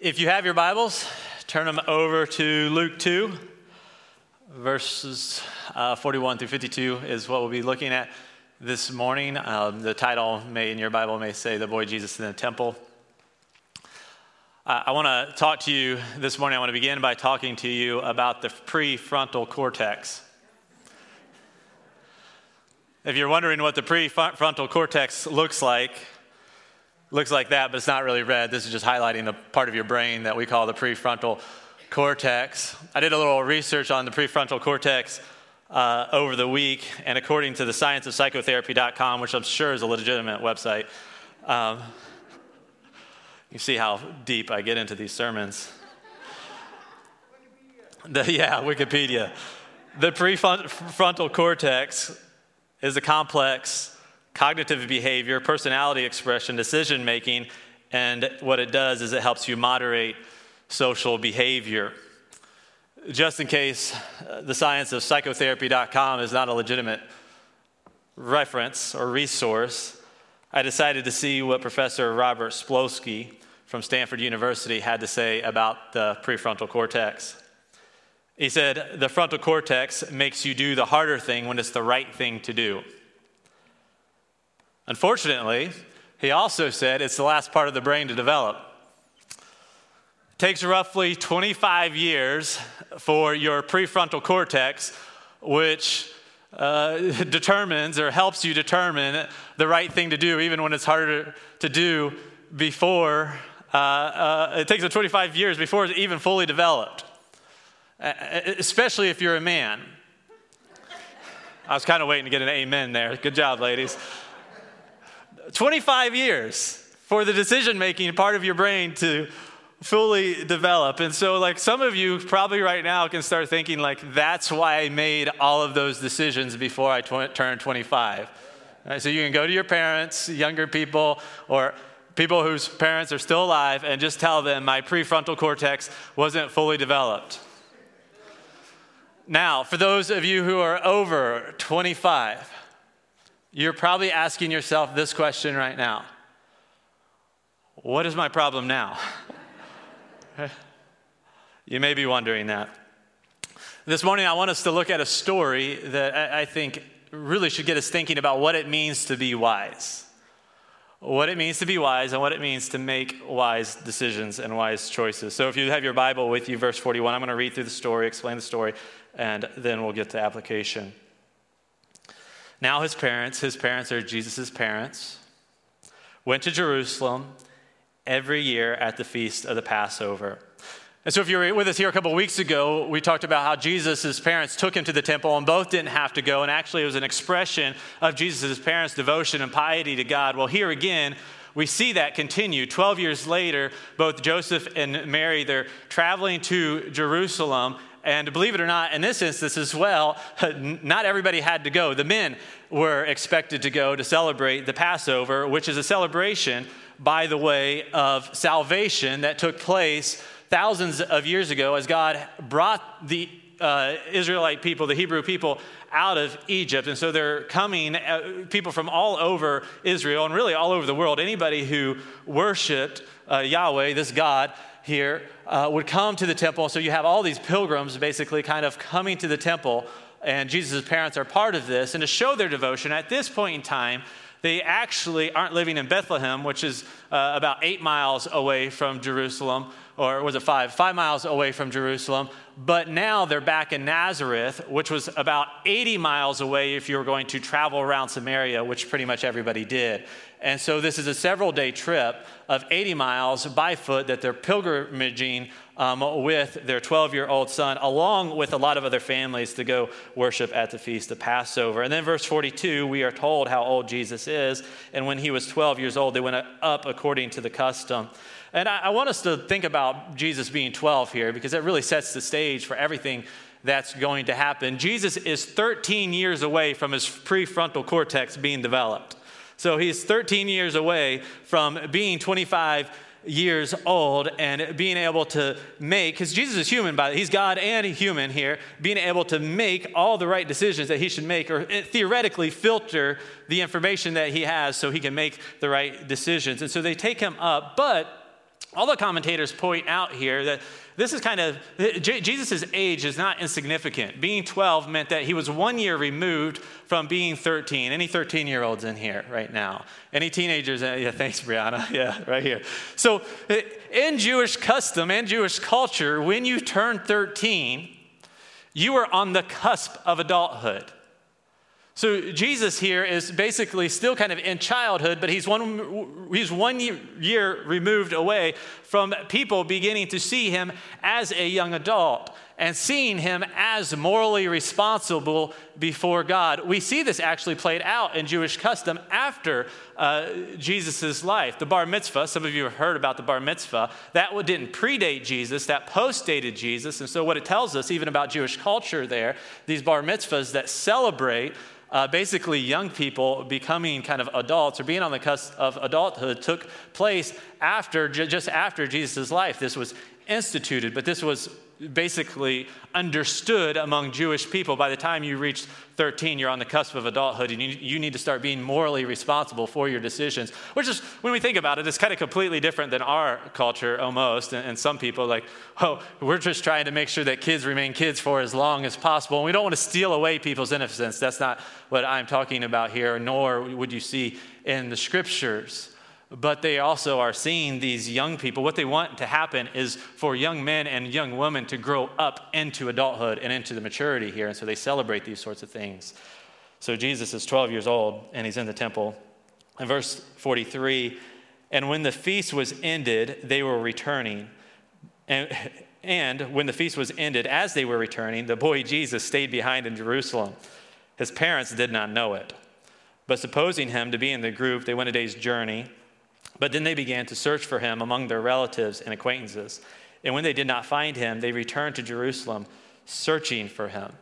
If you have your Bibles, turn them over to Luke 2, verses uh, 41 through 52 is what we'll be looking at this morning. Um, the title may in your Bible may say "The Boy Jesus in the Temple." Uh, I want to talk to you this morning. I want to begin by talking to you about the prefrontal cortex. If you're wondering what the prefrontal cortex looks like, looks like that, but it's not really red. This is just highlighting the part of your brain that we call the prefrontal cortex. I did a little research on the prefrontal cortex uh, over the week, and according to the scienceofpsychotherapy.com, which I'm sure is a legitimate website, um, you see how deep I get into these sermons. The, yeah, Wikipedia. The prefrontal cortex is a complex cognitive behavior, personality expression, decision making, and what it does is it helps you moderate social behavior. Just in case uh, the science of psychotherapy.com is not a legitimate reference or resource, I decided to see what Professor Robert Sapolsky from Stanford University had to say about the prefrontal cortex. He said, The frontal cortex makes you do the harder thing when it's the right thing to do. Unfortunately, he also said it's the last part of the brain to develop. It takes roughly 25 years for your prefrontal cortex, which uh, determines or helps you determine the right thing to do, even when it's harder to do before. Uh, uh, it takes 25 years before it's even fully developed, especially if you're a man. I was kind of waiting to get an amen there. Good job, ladies. 25 years for the decision making part of your brain to fully develop. And so, like, some of you probably right now can start thinking, like, that's why I made all of those decisions before I tw- turned 25. Right, so, you can go to your parents, younger people, or people whose parents are still alive, and just tell them my prefrontal cortex wasn't fully developed. Now, for those of you who are over 25, you're probably asking yourself this question right now What is my problem now? you may be wondering that. This morning, I want us to look at a story that I think really should get us thinking about what it means to be wise. What it means to be wise and what it means to make wise decisions and wise choices. So, if you have your Bible with you, verse 41, I'm going to read through the story, explain the story, and then we'll get to application. Now, his parents, his parents are Jesus' parents, went to Jerusalem every year at the feast of the Passover. And so, if you were with us here a couple weeks ago, we talked about how Jesus' parents took him to the temple and both didn't have to go. And actually, it was an expression of Jesus' parents' devotion and piety to God. Well, here again, we see that continue. 12 years later, both Joseph and Mary, they're traveling to Jerusalem and believe it or not, in this instance as well, not everybody had to go. The men were expected to go to celebrate the Passover, which is a celebration, by the way, of salvation that took place thousands of years ago as God brought the uh, Israelite people, the Hebrew people, out of Egypt. And so they're coming, uh, people from all over Israel and really all over the world. Anybody who worshiped uh, Yahweh, this God, here uh, would come to the temple. So you have all these pilgrims basically kind of coming to the temple, and Jesus' parents are part of this. And to show their devotion, at this point in time, they actually aren't living in Bethlehem, which is uh, about eight miles away from Jerusalem, or was it five? Five miles away from Jerusalem. But now they're back in Nazareth, which was about 80 miles away if you were going to travel around Samaria, which pretty much everybody did. And so this is a several day trip of 80 miles by foot that they're pilgrimaging um, with their 12 year old son, along with a lot of other families to go worship at the feast of Passover. And then, verse 42, we are told how old Jesus is. And when he was 12 years old, they went up according to the custom. And I, I want us to think about Jesus being 12 here because it really sets the stage for everything that's going to happen. Jesus is 13 years away from his prefrontal cortex being developed. So he's 13 years away from being 25 years old and being able to make, because Jesus is human, by the he's God and human here, being able to make all the right decisions that he should make, or eh, theoretically filter the information that he has so he can make the right decisions. And so they take him up, but all the commentators point out here that this is kind of, Jesus' age is not insignificant. Being 12 meant that he was one year removed from being 13. Any 13 year olds in here right now? Any teenagers? Uh, yeah, thanks, Brianna. Yeah, right here. So, in Jewish custom and Jewish culture, when you turn 13, you are on the cusp of adulthood. So Jesus here is basically still kind of in childhood, but he's one, he's one year removed away from people beginning to see him as a young adult and seeing him as morally responsible before God. We see this actually played out in Jewish custom after uh, Jesus' life. The bar mitzvah, some of you have heard about the bar mitzvah, that didn't predate Jesus, that postdated Jesus. And so, what it tells us, even about Jewish culture there, these bar mitzvahs that celebrate uh, basically young people becoming kind of adults or being on the cusp of adulthood took place after just after jesus' life. This was instituted but this was basically understood among Jewish people. By the time you reach 13, you're on the cusp of adulthood and you, you need to start being morally responsible for your decisions. Which is, when we think about it, it's kind of completely different than our culture almost. And, and some people, like, oh, we're just trying to make sure that kids remain kids for as long as possible. And we don't want to steal away people's innocence. That's not what I'm talking about here, nor would you see in the scriptures but they also are seeing these young people. What they want to happen is for young men and young women to grow up into adulthood and into the maturity here. And so they celebrate these sorts of things. So Jesus is 12 years old and he's in the temple. In verse 43, and when the feast was ended, they were returning. And, and when the feast was ended, as they were returning, the boy Jesus stayed behind in Jerusalem. His parents did not know it. But supposing him to be in the group, they went a day's journey. But then they began to search for him among their relatives and acquaintances. And when they did not find him, they returned to Jerusalem searching for him.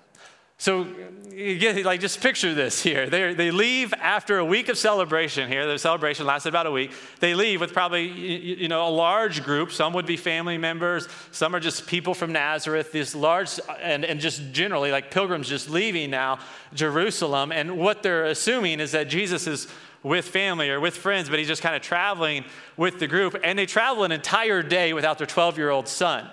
So, like, just picture this here. They, they leave after a week of celebration here. The celebration lasted about a week. They leave with probably, you know, a large group. Some would be family members. Some are just people from Nazareth. These large, and, and just generally, like pilgrims just leaving now Jerusalem. And what they're assuming is that Jesus is with family or with friends, but he's just kind of traveling with the group. And they travel an entire day without their 12 year old son.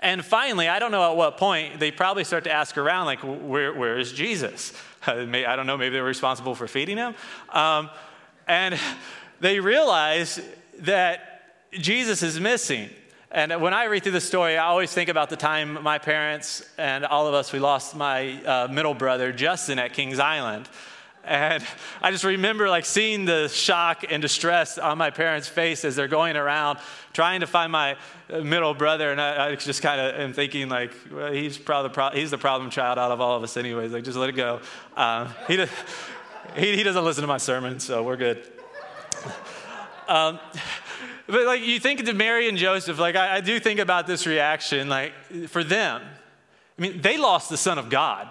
And finally, I don't know at what point, they probably start to ask around, like, where, where is Jesus? I don't know, maybe they're responsible for feeding him. Um, and they realize that Jesus is missing. And when I read through the story, I always think about the time my parents and all of us, we lost my uh, middle brother, Justin, at Kings Island. And I just remember like seeing the shock and distress on my parents' face as they're going around trying to find my middle brother. And I, I just kind of am thinking like, well, he's probably the pro- he's the problem child out of all of us anyways. Like just let it go. Um, he, does, he, he, doesn't listen to my sermon, so we're good. Um, but like you think to Mary and Joseph, like I, I do think about this reaction, like for them, I mean, they lost the son of God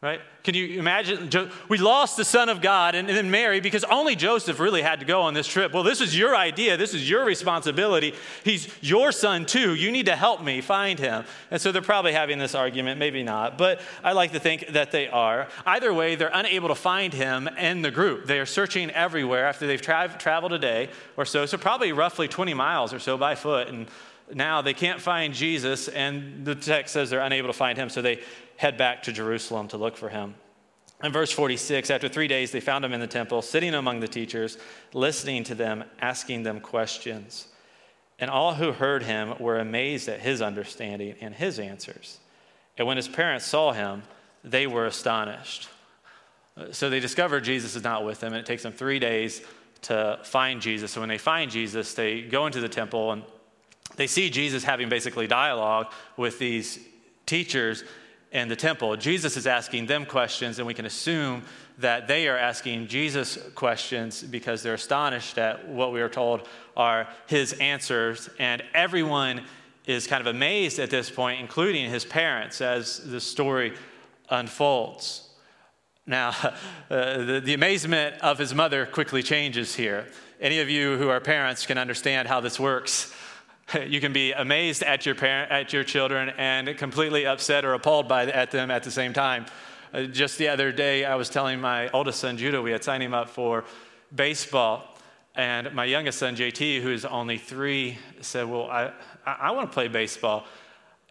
right? Can you imagine? We lost the Son of God and then Mary because only Joseph really had to go on this trip. Well, this is your idea. This is your responsibility. He's your son too. You need to help me find him. And so they're probably having this argument, maybe not, but I like to think that they are. Either way, they're unable to find him in the group. They are searching everywhere after they've tra- traveled a day or so, so probably roughly 20 miles or so by foot. And now they can't find Jesus, and the text says they're unable to find him, so they head back to Jerusalem to look for him. In verse 46, after three days, they found him in the temple, sitting among the teachers, listening to them, asking them questions. And all who heard him were amazed at his understanding and his answers. And when his parents saw him, they were astonished. So they discover Jesus is not with them, and it takes them three days to find Jesus. So when they find Jesus, they go into the temple and they see Jesus having basically dialogue with these teachers and the temple. Jesus is asking them questions, and we can assume that they are asking Jesus questions because they're astonished at what we are told are his answers. And everyone is kind of amazed at this point, including his parents, as the story unfolds. Now, uh, the, the amazement of his mother quickly changes here. Any of you who are parents can understand how this works. you can be amazed at your parent, at your children, and completely upset or appalled by at them at the same time. Uh, just the other day, I was telling my oldest son Judah we had signed him up for baseball, And my youngest son, JT, who's only three, said, Well, I, I want to play baseball.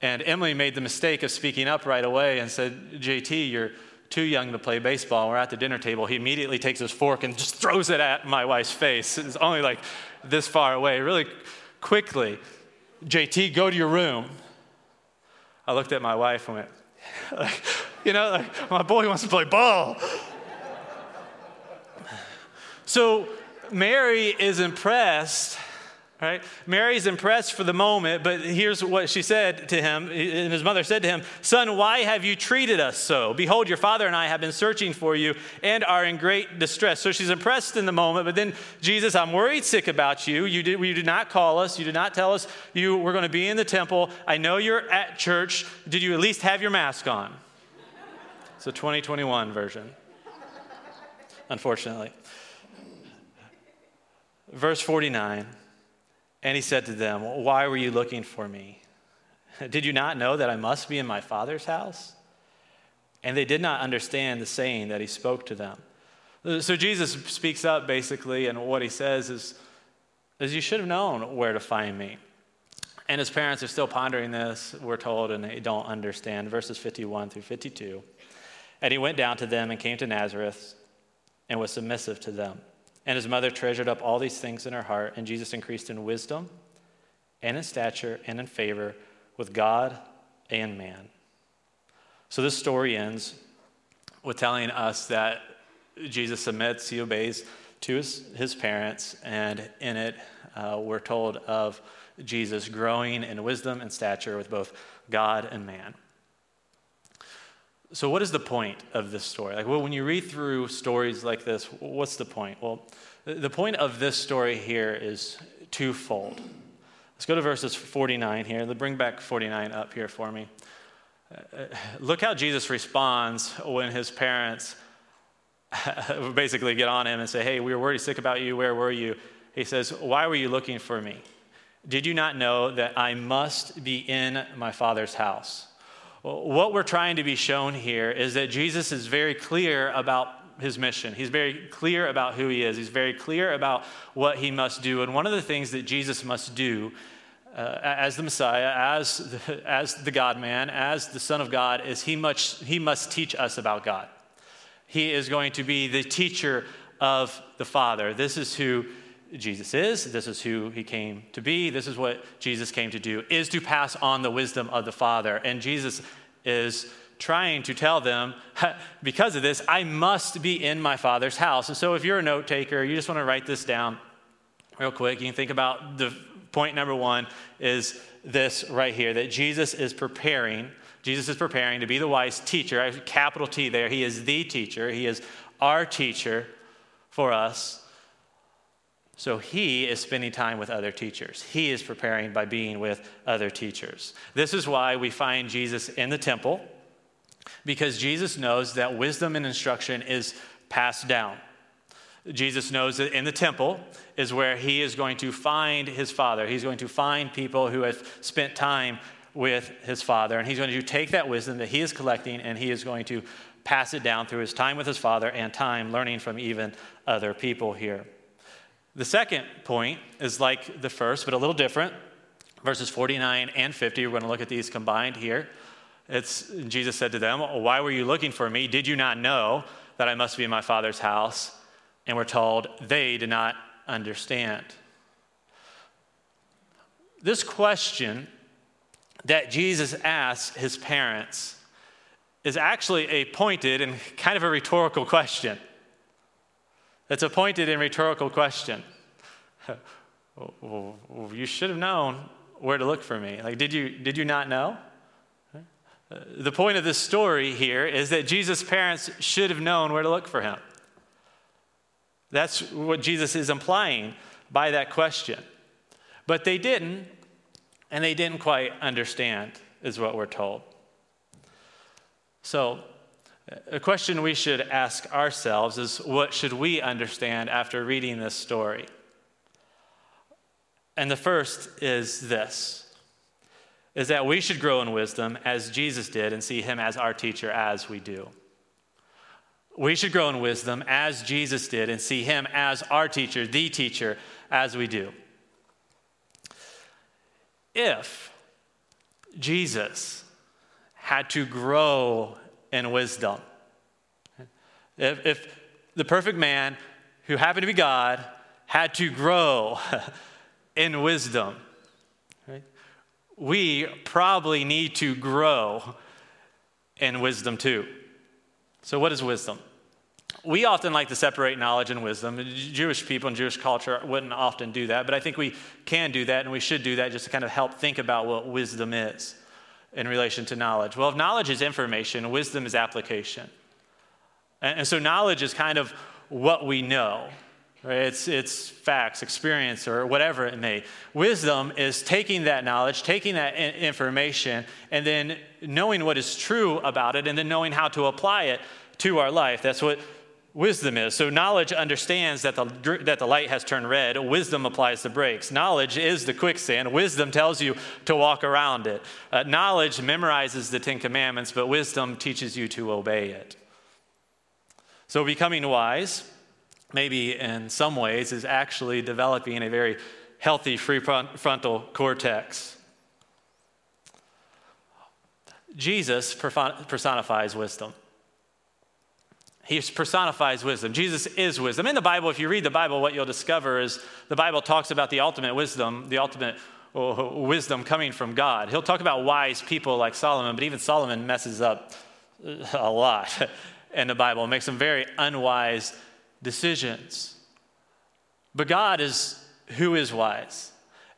And Emily made the mistake of speaking up right away and said, JT, you're too young to play baseball. We're at the dinner table. He immediately takes his fork and just throws it at my wife's face. It's only like this far away, really quickly. JT, go to your room. I looked at my wife and went, like, you know, like, my boy wants to play ball. so Mary is impressed right? Mary's impressed for the moment, but here's what she said to him. And his mother said to him, Son, why have you treated us so? Behold, your father and I have been searching for you and are in great distress. So she's impressed in the moment, but then Jesus, I'm worried sick about you. You did, you did not call us. You did not tell us you were going to be in the temple. I know you're at church. Did you at least have your mask on? It's a 2021 version, unfortunately. Verse 49. And he said to them, Why were you looking for me? Did you not know that I must be in my Father's house? And they did not understand the saying that he spoke to them. So Jesus speaks up basically, and what he says is, is You should have known where to find me. And his parents are still pondering this, we're told, and they don't understand. Verses 51 through 52. And he went down to them and came to Nazareth and was submissive to them. And his mother treasured up all these things in her heart, and Jesus increased in wisdom and in stature and in favor with God and man. So this story ends with telling us that Jesus submits, he obeys to his, his parents, and in it, uh, we're told of Jesus growing in wisdom and stature with both God and man. So, what is the point of this story? Like, well, when you read through stories like this, what's the point? Well, the point of this story here is twofold. Let's go to verses 49 here. Bring back 49 up here for me. Uh, look how Jesus responds when his parents basically get on him and say, Hey, we were worried sick about you. Where were you? He says, Why were you looking for me? Did you not know that I must be in my Father's house? What we're trying to be shown here is that Jesus is very clear about his mission. He's very clear about who he is. He's very clear about what he must do. And one of the things that Jesus must do uh, as the Messiah, as the, as the God man, as the Son of God, is he, much, he must teach us about God. He is going to be the teacher of the Father. This is who Jesus is. This is who he came to be. This is what Jesus came to do, is to pass on the wisdom of the Father. And Jesus is trying to tell them, because of this, I must be in my Father's house. And so if you're a note taker, you just want to write this down real quick. You can think about the point number one is this right here that Jesus is preparing. Jesus is preparing to be the wise teacher, capital T there. He is the teacher, He is our teacher for us. So he is spending time with other teachers. He is preparing by being with other teachers. This is why we find Jesus in the temple, because Jesus knows that wisdom and instruction is passed down. Jesus knows that in the temple is where he is going to find his father. He's going to find people who have spent time with his father, and he's going to take that wisdom that he is collecting and he is going to pass it down through his time with his father and time learning from even other people here. The second point is like the first, but a little different. Verses 49 and 50, we're going to look at these combined here. It's Jesus said to them, Why were you looking for me? Did you not know that I must be in my Father's house? And we're told they did not understand. This question that Jesus asks his parents is actually a pointed and kind of a rhetorical question. It's a pointed and rhetorical question. you should have known where to look for me. Like, did you, did you not know? The point of this story here is that Jesus' parents should have known where to look for him. That's what Jesus is implying by that question. But they didn't, and they didn't quite understand, is what we're told. So, a question we should ask ourselves is what should we understand after reading this story? And the first is this is that we should grow in wisdom as Jesus did and see him as our teacher as we do. we should grow in wisdom as Jesus did and see him as our teacher, the teacher, as we do. If Jesus had to grow in wisdom, if, if the perfect man who happened to be God had to grow in wisdom, right? we probably need to grow in wisdom too. So, what is wisdom? We often like to separate knowledge and wisdom. Jewish people and Jewish culture wouldn't often do that, but I think we can do that and we should do that just to kind of help think about what wisdom is in relation to knowledge. Well, if knowledge is information, wisdom is application. And, so, knowledge is kind of what we know. Right? It's, it's facts, experience, or whatever it may. Wisdom is taking that knowledge, taking that information, and then knowing what is true about it, and then knowing how to apply it to our life. That's what wisdom is. So, knowledge understands that the, that the light has turned red. Wisdom applies the brakes. Knowledge is the quicksand. Wisdom tells you to walk around it. Uh, knowledge memorizes the Ten Commandments, but wisdom teaches you to obey it. So, becoming wise maybe in some ways, is actually developing a very healthy prefrontal cortex. Jesus personifies wisdom. He personifies wisdom. Jesus is wisdom. In the Bible, if you read the Bible, what you'll discover is the Bible talks about the ultimate wisdom, the ultimate oh, wisdom coming from God. He'll talk about wise people like Solomon, but even Solomon messes up uh, a lot in the Bible, makes some very unwise decisions. But God is who is wise.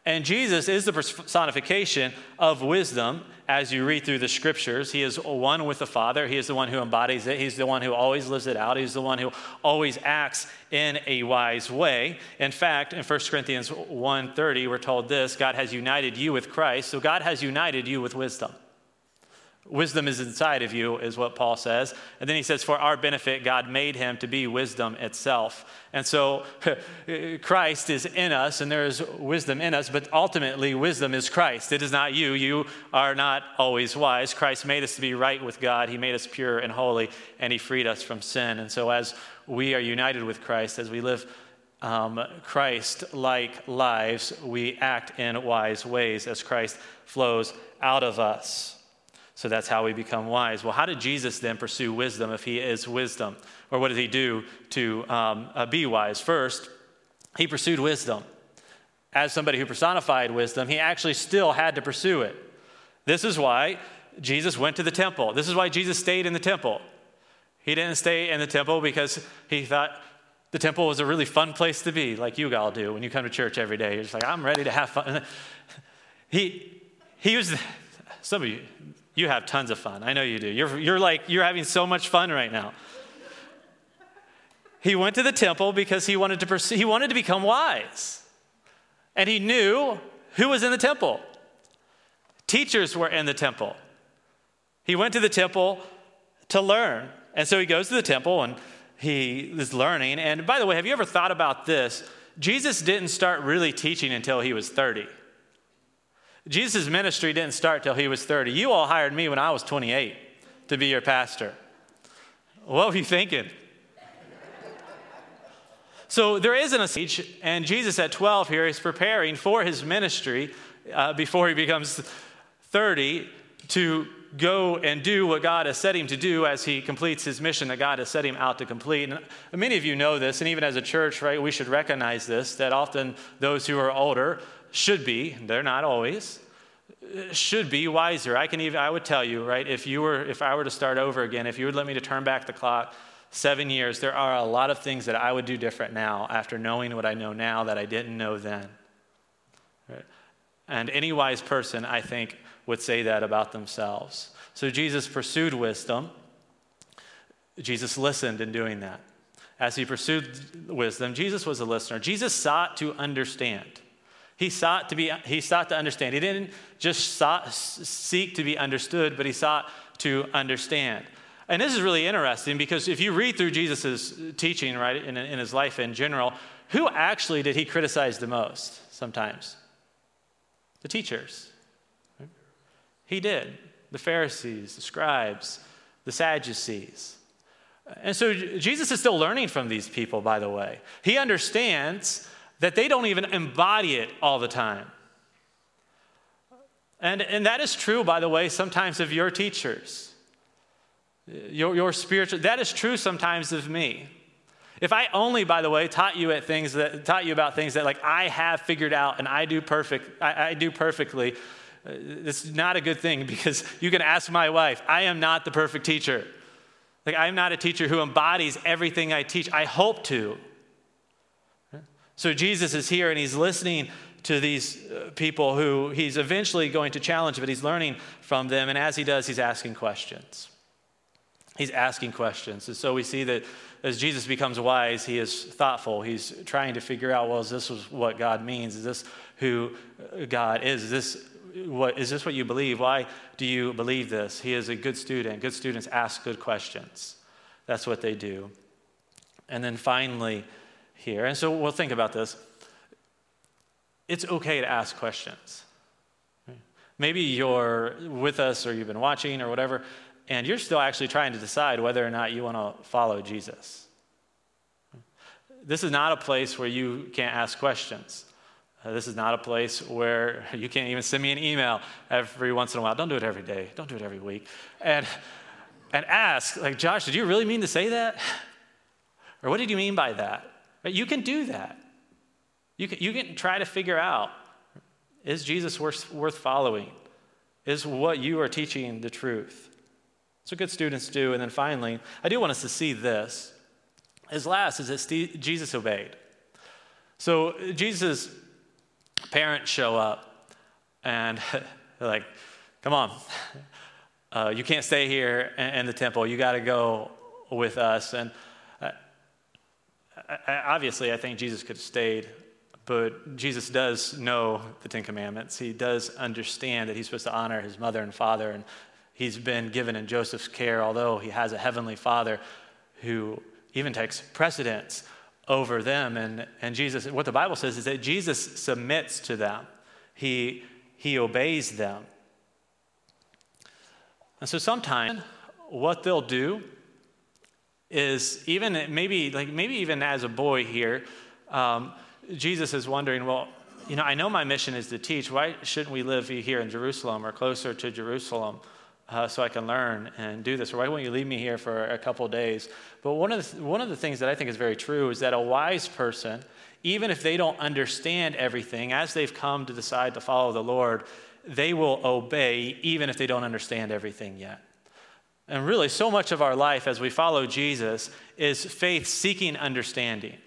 And Jesus is the personification of wisdom as you read through the scriptures. He is one with the Father. He is the one who embodies it. He's the one who always lives it out. He's the one who always acts in a wise way. In fact, in 1 Corinthians 1:30, we're told this, God has united you with Christ. So God has united you with wisdom. Wisdom is inside of you, is what Paul says. And then he says, For our benefit, God made him to be wisdom itself. And so Christ is in us, and there is wisdom in us, but ultimately, wisdom is Christ. It is not you. You are not always wise. Christ made us to be right with God, He made us pure and holy, and He freed us from sin. And so, as we are united with Christ, as we live um, Christ like lives, we act in wise ways as Christ flows out of us. So that's how we become wise. Well, how did Jesus then pursue wisdom if he is wisdom? Or what did he do to um, uh, be wise? First, he pursued wisdom. As somebody who personified wisdom, he actually still had to pursue it. This is why Jesus went to the temple. This is why Jesus stayed in the temple. He didn't stay in the temple because he thought the temple was a really fun place to be, like you all do when you come to church every day. You're just like, I'm ready to have fun. He, he was, some of you, you have tons of fun. I know you do. You're, you're like, you're having so much fun right now. He went to the temple because he wanted to pursue, he wanted to become wise. And he knew who was in the temple. Teachers were in the temple. He went to the temple to learn. And so he goes to the temple and he is learning. And by the way, have you ever thought about this? Jesus didn't start really teaching until he was 30. Jesus' ministry didn't start till he was 30. You all hired me when I was 28 to be your pastor. What were you thinking? So there isn't a siege, and Jesus at 12 here is preparing for his ministry uh, before he becomes 30 to go and do what God has set him to do as he completes his mission that God has set him out to complete. And many of you know this, and even as a church, right, we should recognize this that often those who are older should be, they're not always, should be wiser. I can even, I would tell you, right, if you were, if I were to start over again, if you would let me to turn back the clock seven years, there are a lot of things that I would do different now after knowing what I know now that I didn't know then. Right? And any wise person, I think, would say that about themselves. So Jesus pursued wisdom. Jesus listened in doing that. As he pursued wisdom, Jesus was a listener. Jesus sought to understand. He sought to be he sought to understand. He didn't just sought, seek to be understood, but he sought to understand. And this is really interesting because if you read through Jesus' teaching, right, in, in his life in general, who actually did he criticize the most sometimes? The teachers. He did. The Pharisees, the scribes, the Sadducees. And so Jesus is still learning from these people, by the way. He understands that they don't even embody it all the time. And, and that is true, by the way, sometimes of your teachers, your, your spiritual, that is true sometimes of me. If I only, by the way, taught you at things that taught you about things that like I have figured out and I do perfect, I, I do perfectly, uh, it's not a good thing because you can ask my wife. I am not the perfect teacher. Like I'm not a teacher who embodies everything I teach. I hope to. So Jesus is here and he's listening to these uh, people who he's eventually going to challenge, but he's learning from them. And as he does, he's asking questions. He's asking questions. And so we see that as Jesus becomes wise, he is thoughtful. He's trying to figure out, well, is this what God means? Is this who uh, God is? Is this what, is this what you believe? Why do you believe this? He is a good student. Good students ask good questions. That's what they do. And then finally, here, and so we'll think about this it's okay to ask questions. Maybe you're with us or you've been watching or whatever, and you're still actually trying to decide whether or not you want to follow Jesus. This is not a place where you can't ask questions. Uh, this is not a place where you can't even send me an email every once in a while. Don't do it every day. Don't do it every week. And, and ask, like, Josh, did you really mean to say that? Or what did you mean by that? You can do that. You can, you can try to figure out is Jesus worth, worth following? Is what you are teaching the truth? That's what good students do. And then finally, I do want us to see this. His last is that Jesus obeyed. So Jesus' parents show up and they're like, come on, uh, you can't stay here in, the temple. You got to go with us. And obviously, I think Jesus could have stayed but Jesus does know the Ten Commandments. He does understand that he's supposed to honor his mother and father, and he's been given in Joseph's care, although he has a heavenly father who even takes precedence over them. And, and Jesus, what the Bible says is that Jesus submits to them, he, he obeys them. And so sometimes what they'll do is even maybe like maybe even as a boy here um, Jesus is wondering, well, you know, I know my mission is to teach. Why shouldn't we live here in Jerusalem or closer to Jerusalem uh, so I can learn and do this? Or why won't you leave me here for a couple days? But one of, the, one of the things that I think is very true is that a wise person, even if they don't understand everything, as they've come to decide to follow the Lord, they will obey even if they don't understand everything yet. And really, so much of our life as we follow Jesus is faith seeking understanding.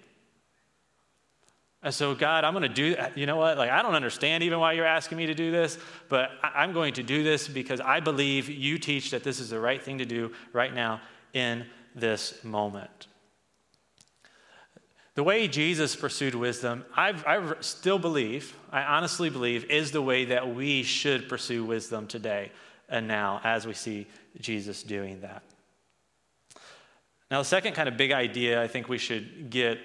And so, God, I'm going to do, you know what? Like, I don't understand even why you're asking me to do this, but I'm going to do this because I believe you teach that this is the right thing to do right now in this moment. The way Jesus pursued wisdom, I've, I still believe, I honestly believe, is the way that we should pursue wisdom today and now as we see Jesus doing that. Now, the second kind of big idea I think we should get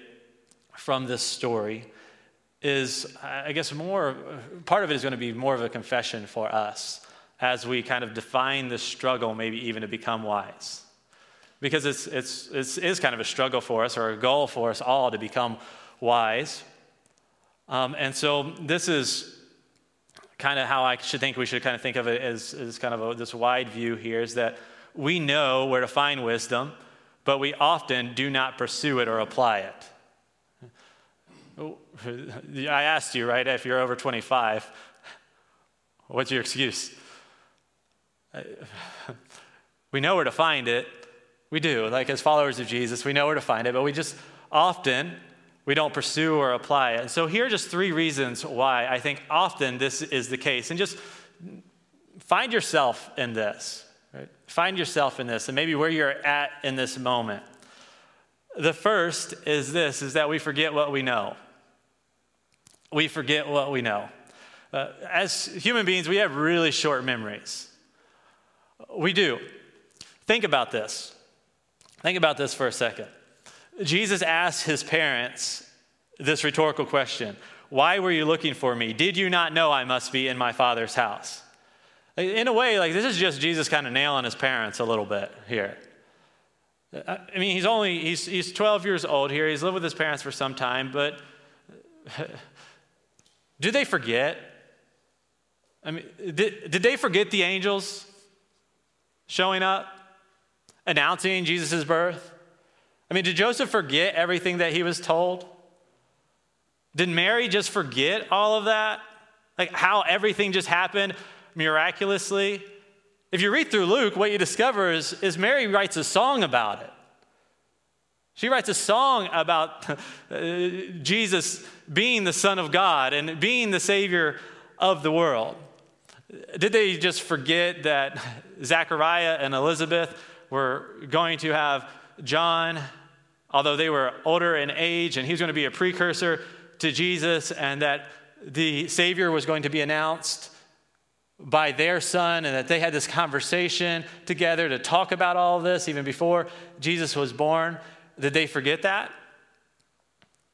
from this story is, I guess, more, part of it is going to be more of a confession for us as we kind of define the struggle, maybe even to become wise. Because it's, it's, it's, kind of a struggle for us, or a goal for us all to become wise. Um, and so this is kind of how I should think we should kind of think of it as, as kind of a, this wide view here is that we know where to find wisdom, but we often do not pursue it or apply it. I asked you, right, if you're over 25, what's your excuse? We know where to find it. We do. Like as followers of Jesus, we know where to find it, but we just often we don't pursue or apply it. And so here are just three reasons why I think often this is the case. And just find yourself in this. Right? Find yourself in this and maybe where you're at in this moment. The first is this is that we forget what we know we forget what we know. Uh, as human beings, we have really short memories. We do. Think about this. Think about this for a second. Jesus asked his parents this rhetorical question Why were you looking for me? Did you not know I must be in my father's house? In a way, like this is just Jesus kind of nailing his parents a little bit here. I mean, he's only, he's, he's 12 years old here. He's lived with his parents for some time, but do they forget? I mean, did, did they forget the angels showing up, announcing Jesus' birth? I mean, did Joseph forget everything that he was told? Did Mary just forget all of that? Like how everything just happened miraculously? If you read through Luke, what you discover is, is Mary writes a song about it. She writes a song about uh, Jesus being the Son of God and being the Savior of the world. Did they just forget that Zachariah and Elizabeth were going to have John, although they were older in age, and he was going to be a precursor to Jesus, and that the Savior was going to be announced by their son, and that they had this conversation together to talk about all of this even before Jesus was born? Did they forget that?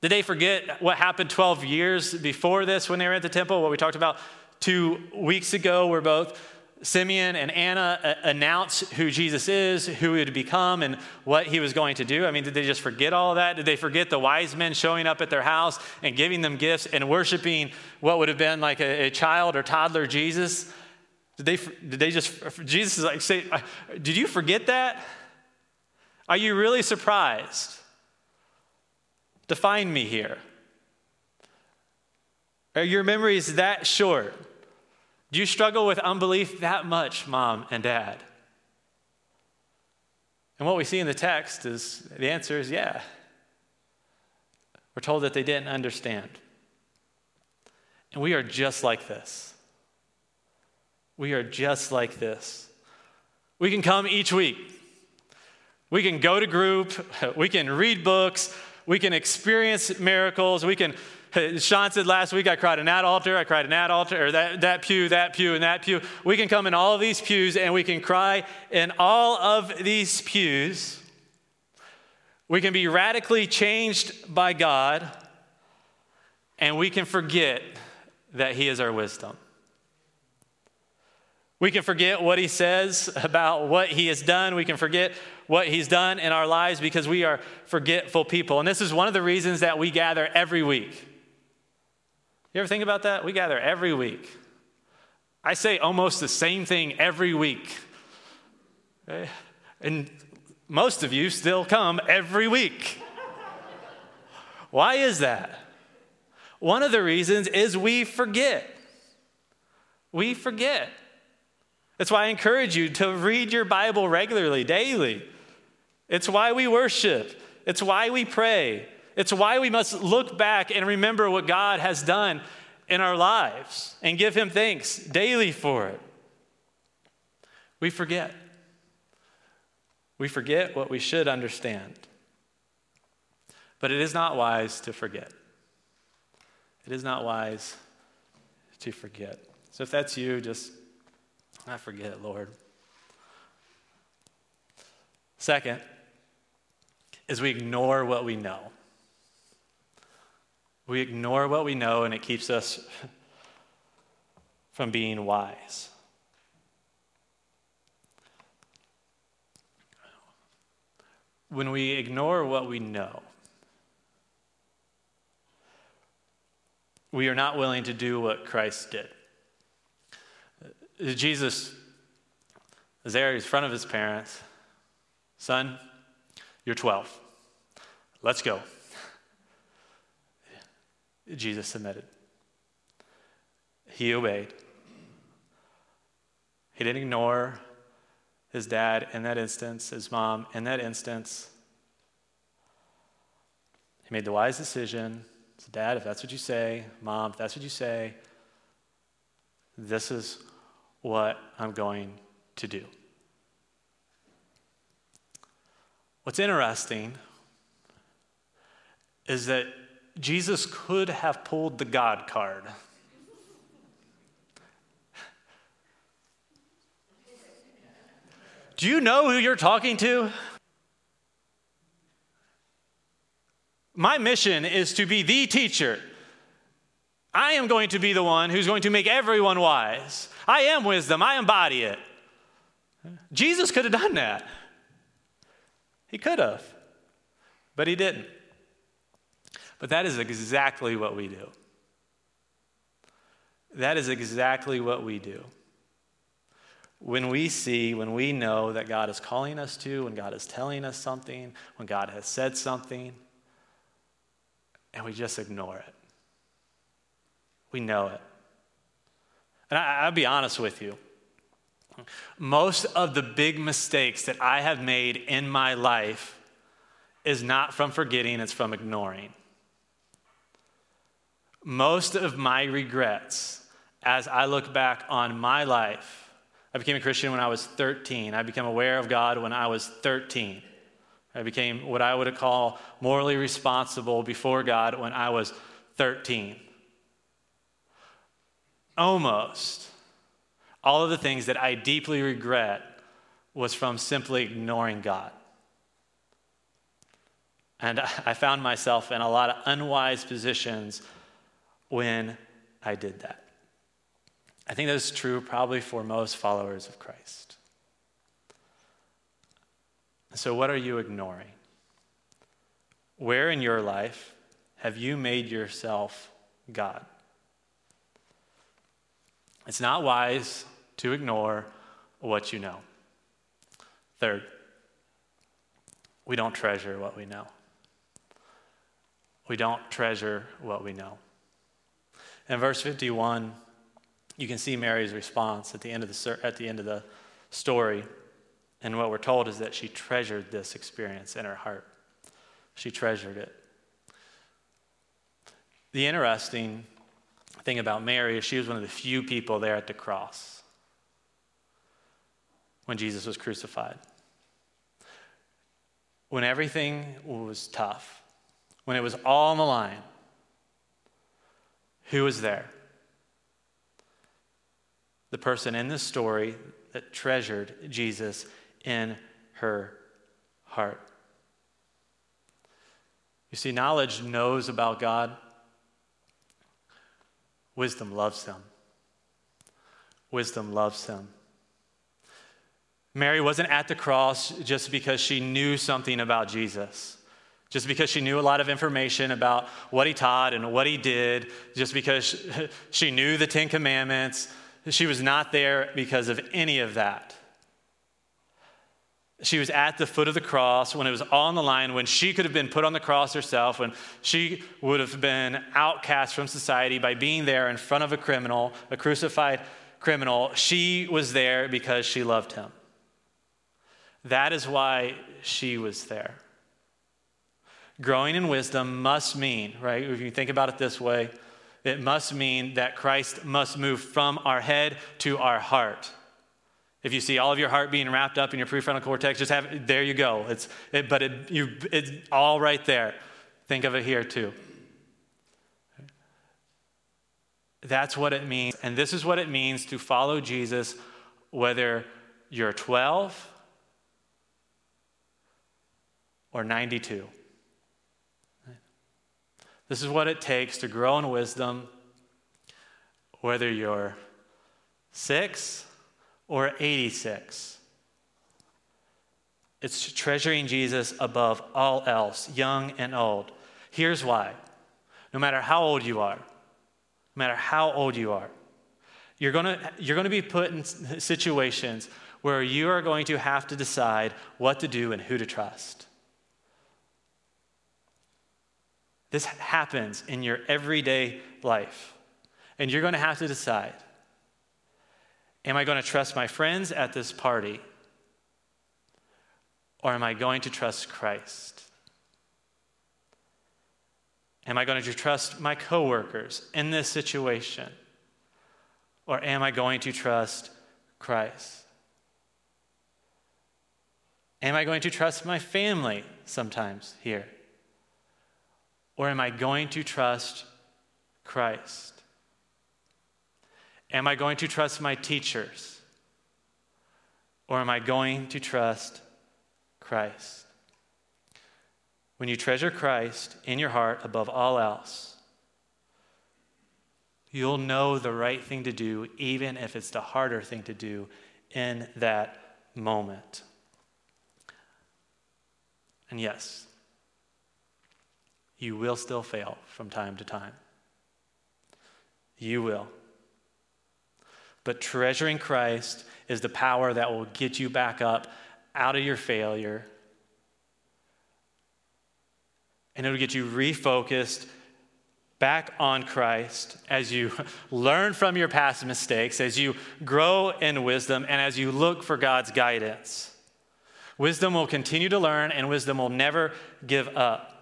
Did they forget what happened 12 years before this when they were at the temple? What we talked about two weeks ago, where both Simeon and Anna uh, announced who Jesus is, who he would become, and what he was going to do. I mean, did they just forget all that? Did they forget the wise men showing up at their house and giving them gifts and worshiping what would have been like a, a child or toddler Jesus? Did they, did they just, Jesus is like, say, did you forget that? Are you really surprised? Define me here. Are your memories that short? Do you struggle with unbelief that much, mom and dad? And what we see in the text is the answer is yeah. We're told that they didn't understand. And we are just like this. We are just like this. We can come each week we can go to group, we can read books, we can experience miracles, we can Sean said last week, I cried in that altar, I cried in that altar, or that, that pew, that pew, and that pew. We can come in all of these pews and we can cry in all of these pews. We can be radically changed by God, and we can forget that He is our wisdom. We can forget what He says about what He has done. We can forget what He's done in our lives because we are forgetful people. And this is one of the reasons that we gather every week. You ever think about that? We gather every week. I say almost the same thing every week. Eh, and most of you still come every week. Why is that? One of the reasons is we forget. We forget. That's why I encourage you to read your Bible regularly, daily. It's why we worship. It's why we pray. It's why we must look back and remember what God has done in our lives and give Him thanks daily for it. We forget. We forget what we should understand. But it is not wise to forget. It is not wise to forget. So if that's you, just, I forget, Lord. Second, is we ignore what we know. We ignore what we know, and it keeps us from being wise. When we ignore what we know, we are not willing to do what Christ did. Jesus is there, in front of his parents. Son, you're 12. Let's go. Jesus submitted. He obeyed. He didn't ignore his dad in that instance, his mom in that instance. He made the wise decision. Said, Dad, if that's what you say, mom, if that's what you say, this is what I'm going to do. What's interesting is that Jesus could have pulled the God card. Do you know who you're talking to? My mission is to be the teacher. I am going to be the one who's going to make everyone wise. I am wisdom, I embody it. Jesus could have done that. He could have, but he didn't. But that is exactly what we do. That is exactly what we do. When we see, when we know that God is calling us to, when God is telling us something, when God has said something, and we just ignore it. We know it. And I, I'll be honest with you. Most of the big mistakes that I have made in my life is not from forgetting, it's from ignoring. Most of my regrets, as I look back on my life, I became a Christian when I was 13. I became aware of God when I was 13. I became what I would call morally responsible before God when I was 13. Almost all of the things that I deeply regret was from simply ignoring God. And I found myself in a lot of unwise positions when I did that. I think that's true probably for most followers of Christ. So, what are you ignoring? Where in your life have you made yourself God? It's not wise to ignore what you know. Third, we don't treasure what we know. We don't treasure what we know. In verse 51, you can see Mary's response at the end of the, at the, end of the story. And what we're told is that she treasured this experience in her heart. She treasured it. The interesting thing about Mary is she was one of the few people there at the cross when Jesus was crucified. When everything was tough, when it was all on the line, who was there? The person in this story that treasured Jesus in her heart. You see, knowledge knows about God, wisdom loves him. Wisdom loves him. Mary wasn't at the cross just because she knew something about Jesus, just because she knew a lot of information about what he taught and what he did, just because she knew the Ten Commandments. She was not there because of any of that. She was at the foot of the cross when it was on the line, when she could have been put on the cross herself, when she would have been outcast from society by being there in front of a criminal, a crucified criminal. She was there because she loved him. That is why she was there. Growing in wisdom must mean, right? If you think about it this way, it must mean that Christ must move from our head to our heart. If you see all of your heart being wrapped up in your prefrontal cortex, just have there you go. It's it, but it, you, it's all right there. Think of it here too. That's what it means, and this is what it means to follow Jesus, whether you're 12 or 92. This is what it takes to grow in wisdom, whether you're six or 86. It's treasuring Jesus above all else, young and old. Here's why no matter how old you are, no matter how old you are, you're going you're going to be put in situations where you are going to have to decide what to do and who to trust. This happens in your everyday life. And you're going to have to decide Am I going to trust my friends at this party? Or am I going to trust Christ? Am I going to trust my coworkers in this situation? Or am I going to trust Christ? Am I going to trust my family sometimes here? Or am I going to trust Christ? Am I going to trust my teachers? Or am I going to trust Christ? When you treasure Christ in your heart above all else, you'll know the right thing to do, even if it's the harder thing to do in that moment. And yes, you will still fail from time to time. You will. But treasuring Christ is the power that will get you back up out of your failure. And it'll get you refocused back on Christ as you learn from your past mistakes, as you grow in wisdom, and as you look for God's guidance. Wisdom will continue to learn, and wisdom will never give up.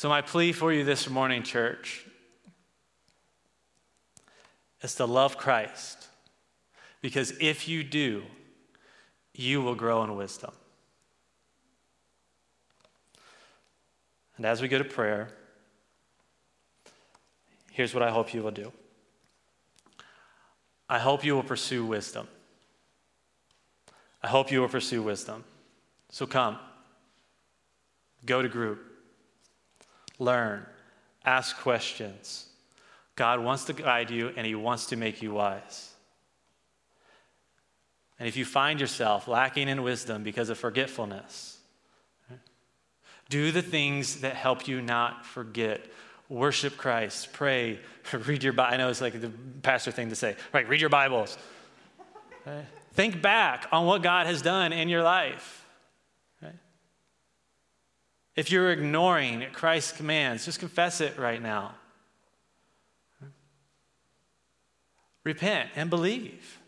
So, my plea for you this morning, church, is to love Christ. Because if you do, you will grow in wisdom. And as we go to prayer, here's what I hope you will do I hope you will pursue wisdom. I hope you will pursue wisdom. So come, go to group, learn, ask questions. God wants to guide you and He wants to make you wise. And if you find yourself lacking in wisdom because of forgetfulness, do the things that help you not forget. Worship Christ, pray, read your Bible. I know it's like the pastor thing to say, right? Read your Bibles. Think back on what God has done in your life. If you're ignoring Christ's commands, just confess it right now. Repent and believe.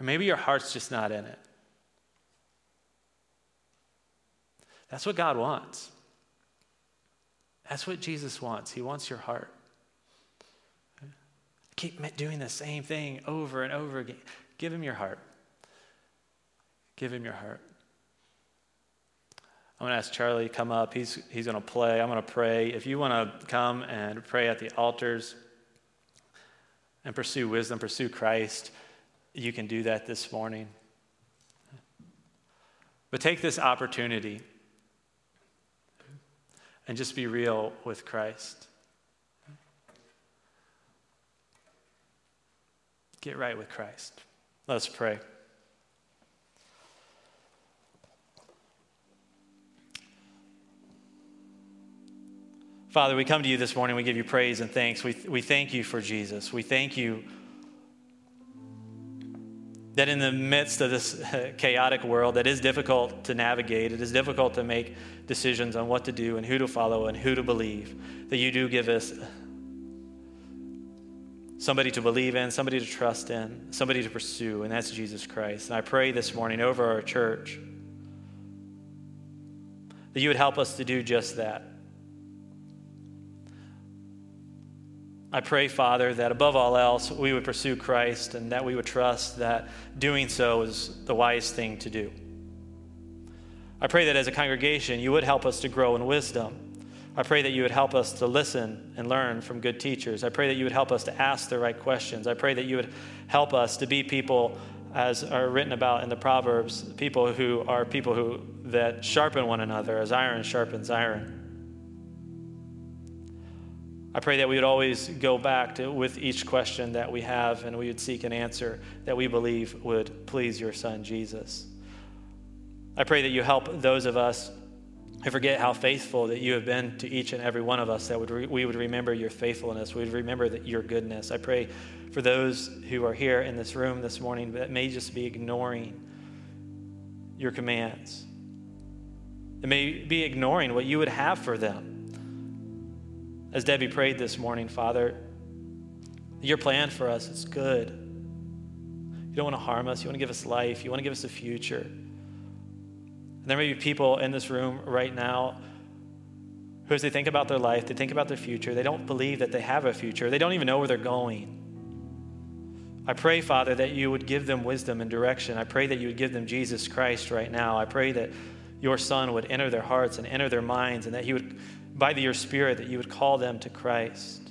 Or maybe your heart's just not in it. That's what God wants. That's what Jesus wants. He wants your heart. Keep doing the same thing over and over again. Give him your heart. Give him your heart. I'm going to ask Charlie to come up. He's, he's going to play. I'm going to pray. If you want to come and pray at the altars and pursue wisdom, pursue Christ, you can do that this morning. But take this opportunity and just be real with Christ. Get right with Christ. Let's pray. Father, we come to you this morning. We give you praise and thanks. We, we thank you for Jesus. We thank you that in the midst of this chaotic world that is difficult to navigate, it is difficult to make decisions on what to do and who to follow and who to believe, that you do give us somebody to believe in, somebody to trust in, somebody to pursue, and that's Jesus Christ. And I pray this morning over our church that you would help us to do just that. I pray, Father, that above all else, we would pursue Christ and that we would trust that doing so is the wise thing to do. I pray that as a congregation, you would help us to grow in wisdom I pray that you would help us to listen and learn from good teachers. I pray that you would help us to ask the right questions. I pray that you would help us to be people, as are written about in the Proverbs, people who are people who that sharpen one another as iron sharpens iron. I pray that we would always go back to with each question that we have and we would seek an answer that we believe would please your son Jesus. I pray that you help those of us who forget how faithful that you have been to each and every one of us, that would re- we would remember your faithfulness. We would remember that your goodness. I pray for those who are here in this room this morning that may just be ignoring your commands, that may be ignoring what you would have for them. As Debbie prayed this morning, Father, your plan for us is good. You don't want to harm us, you want to give us life, you want to give us a future. And there may be people in this room right now who, as they think about their life, they think about their future, they don't believe that they have a future. They don't even know where they're going. I pray, Father, that you would give them wisdom and direction. I pray that you would give them Jesus Christ right now. I pray that your Son would enter their hearts and enter their minds, and that He would, by your Spirit, that you would call them to Christ.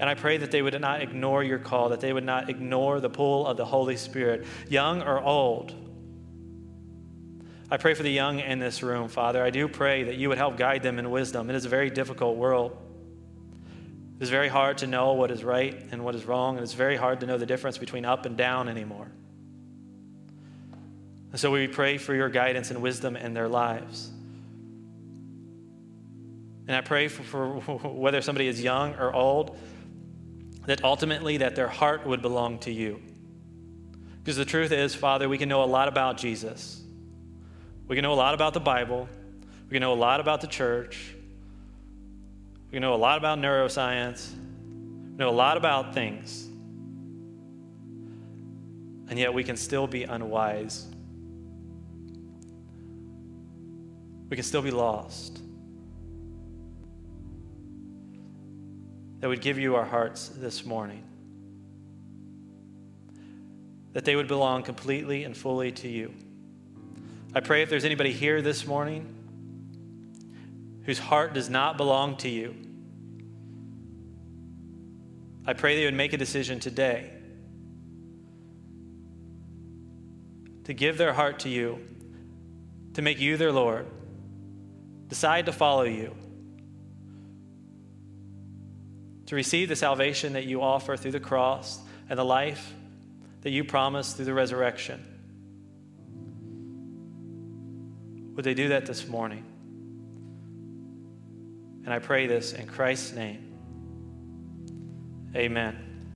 And I pray that they would not ignore your call, that they would not ignore the pull of the Holy Spirit, young or old. I pray for the young in this room, Father. I do pray that you would help guide them in wisdom. It is a very difficult world. It's very hard to know what is right and what is wrong, and it's very hard to know the difference between up and down anymore. And so we pray for your guidance and wisdom in their lives. And I pray for, for whether somebody is young or old, that ultimately that their heart would belong to you. Because the truth is, Father, we can know a lot about Jesus. We can know a lot about the Bible. We can know a lot about the church. We can know a lot about neuroscience. We know a lot about things. And yet we can still be unwise. We can still be lost. That would give you our hearts this morning. That they would belong completely and fully to you. I pray if there's anybody here this morning whose heart does not belong to you. I pray they would make a decision today to give their heart to you, to make you their Lord, decide to follow you, to receive the salvation that you offer through the cross and the life that you promise through the resurrection. Would they do that this morning? And I pray this in Christ's name. Amen.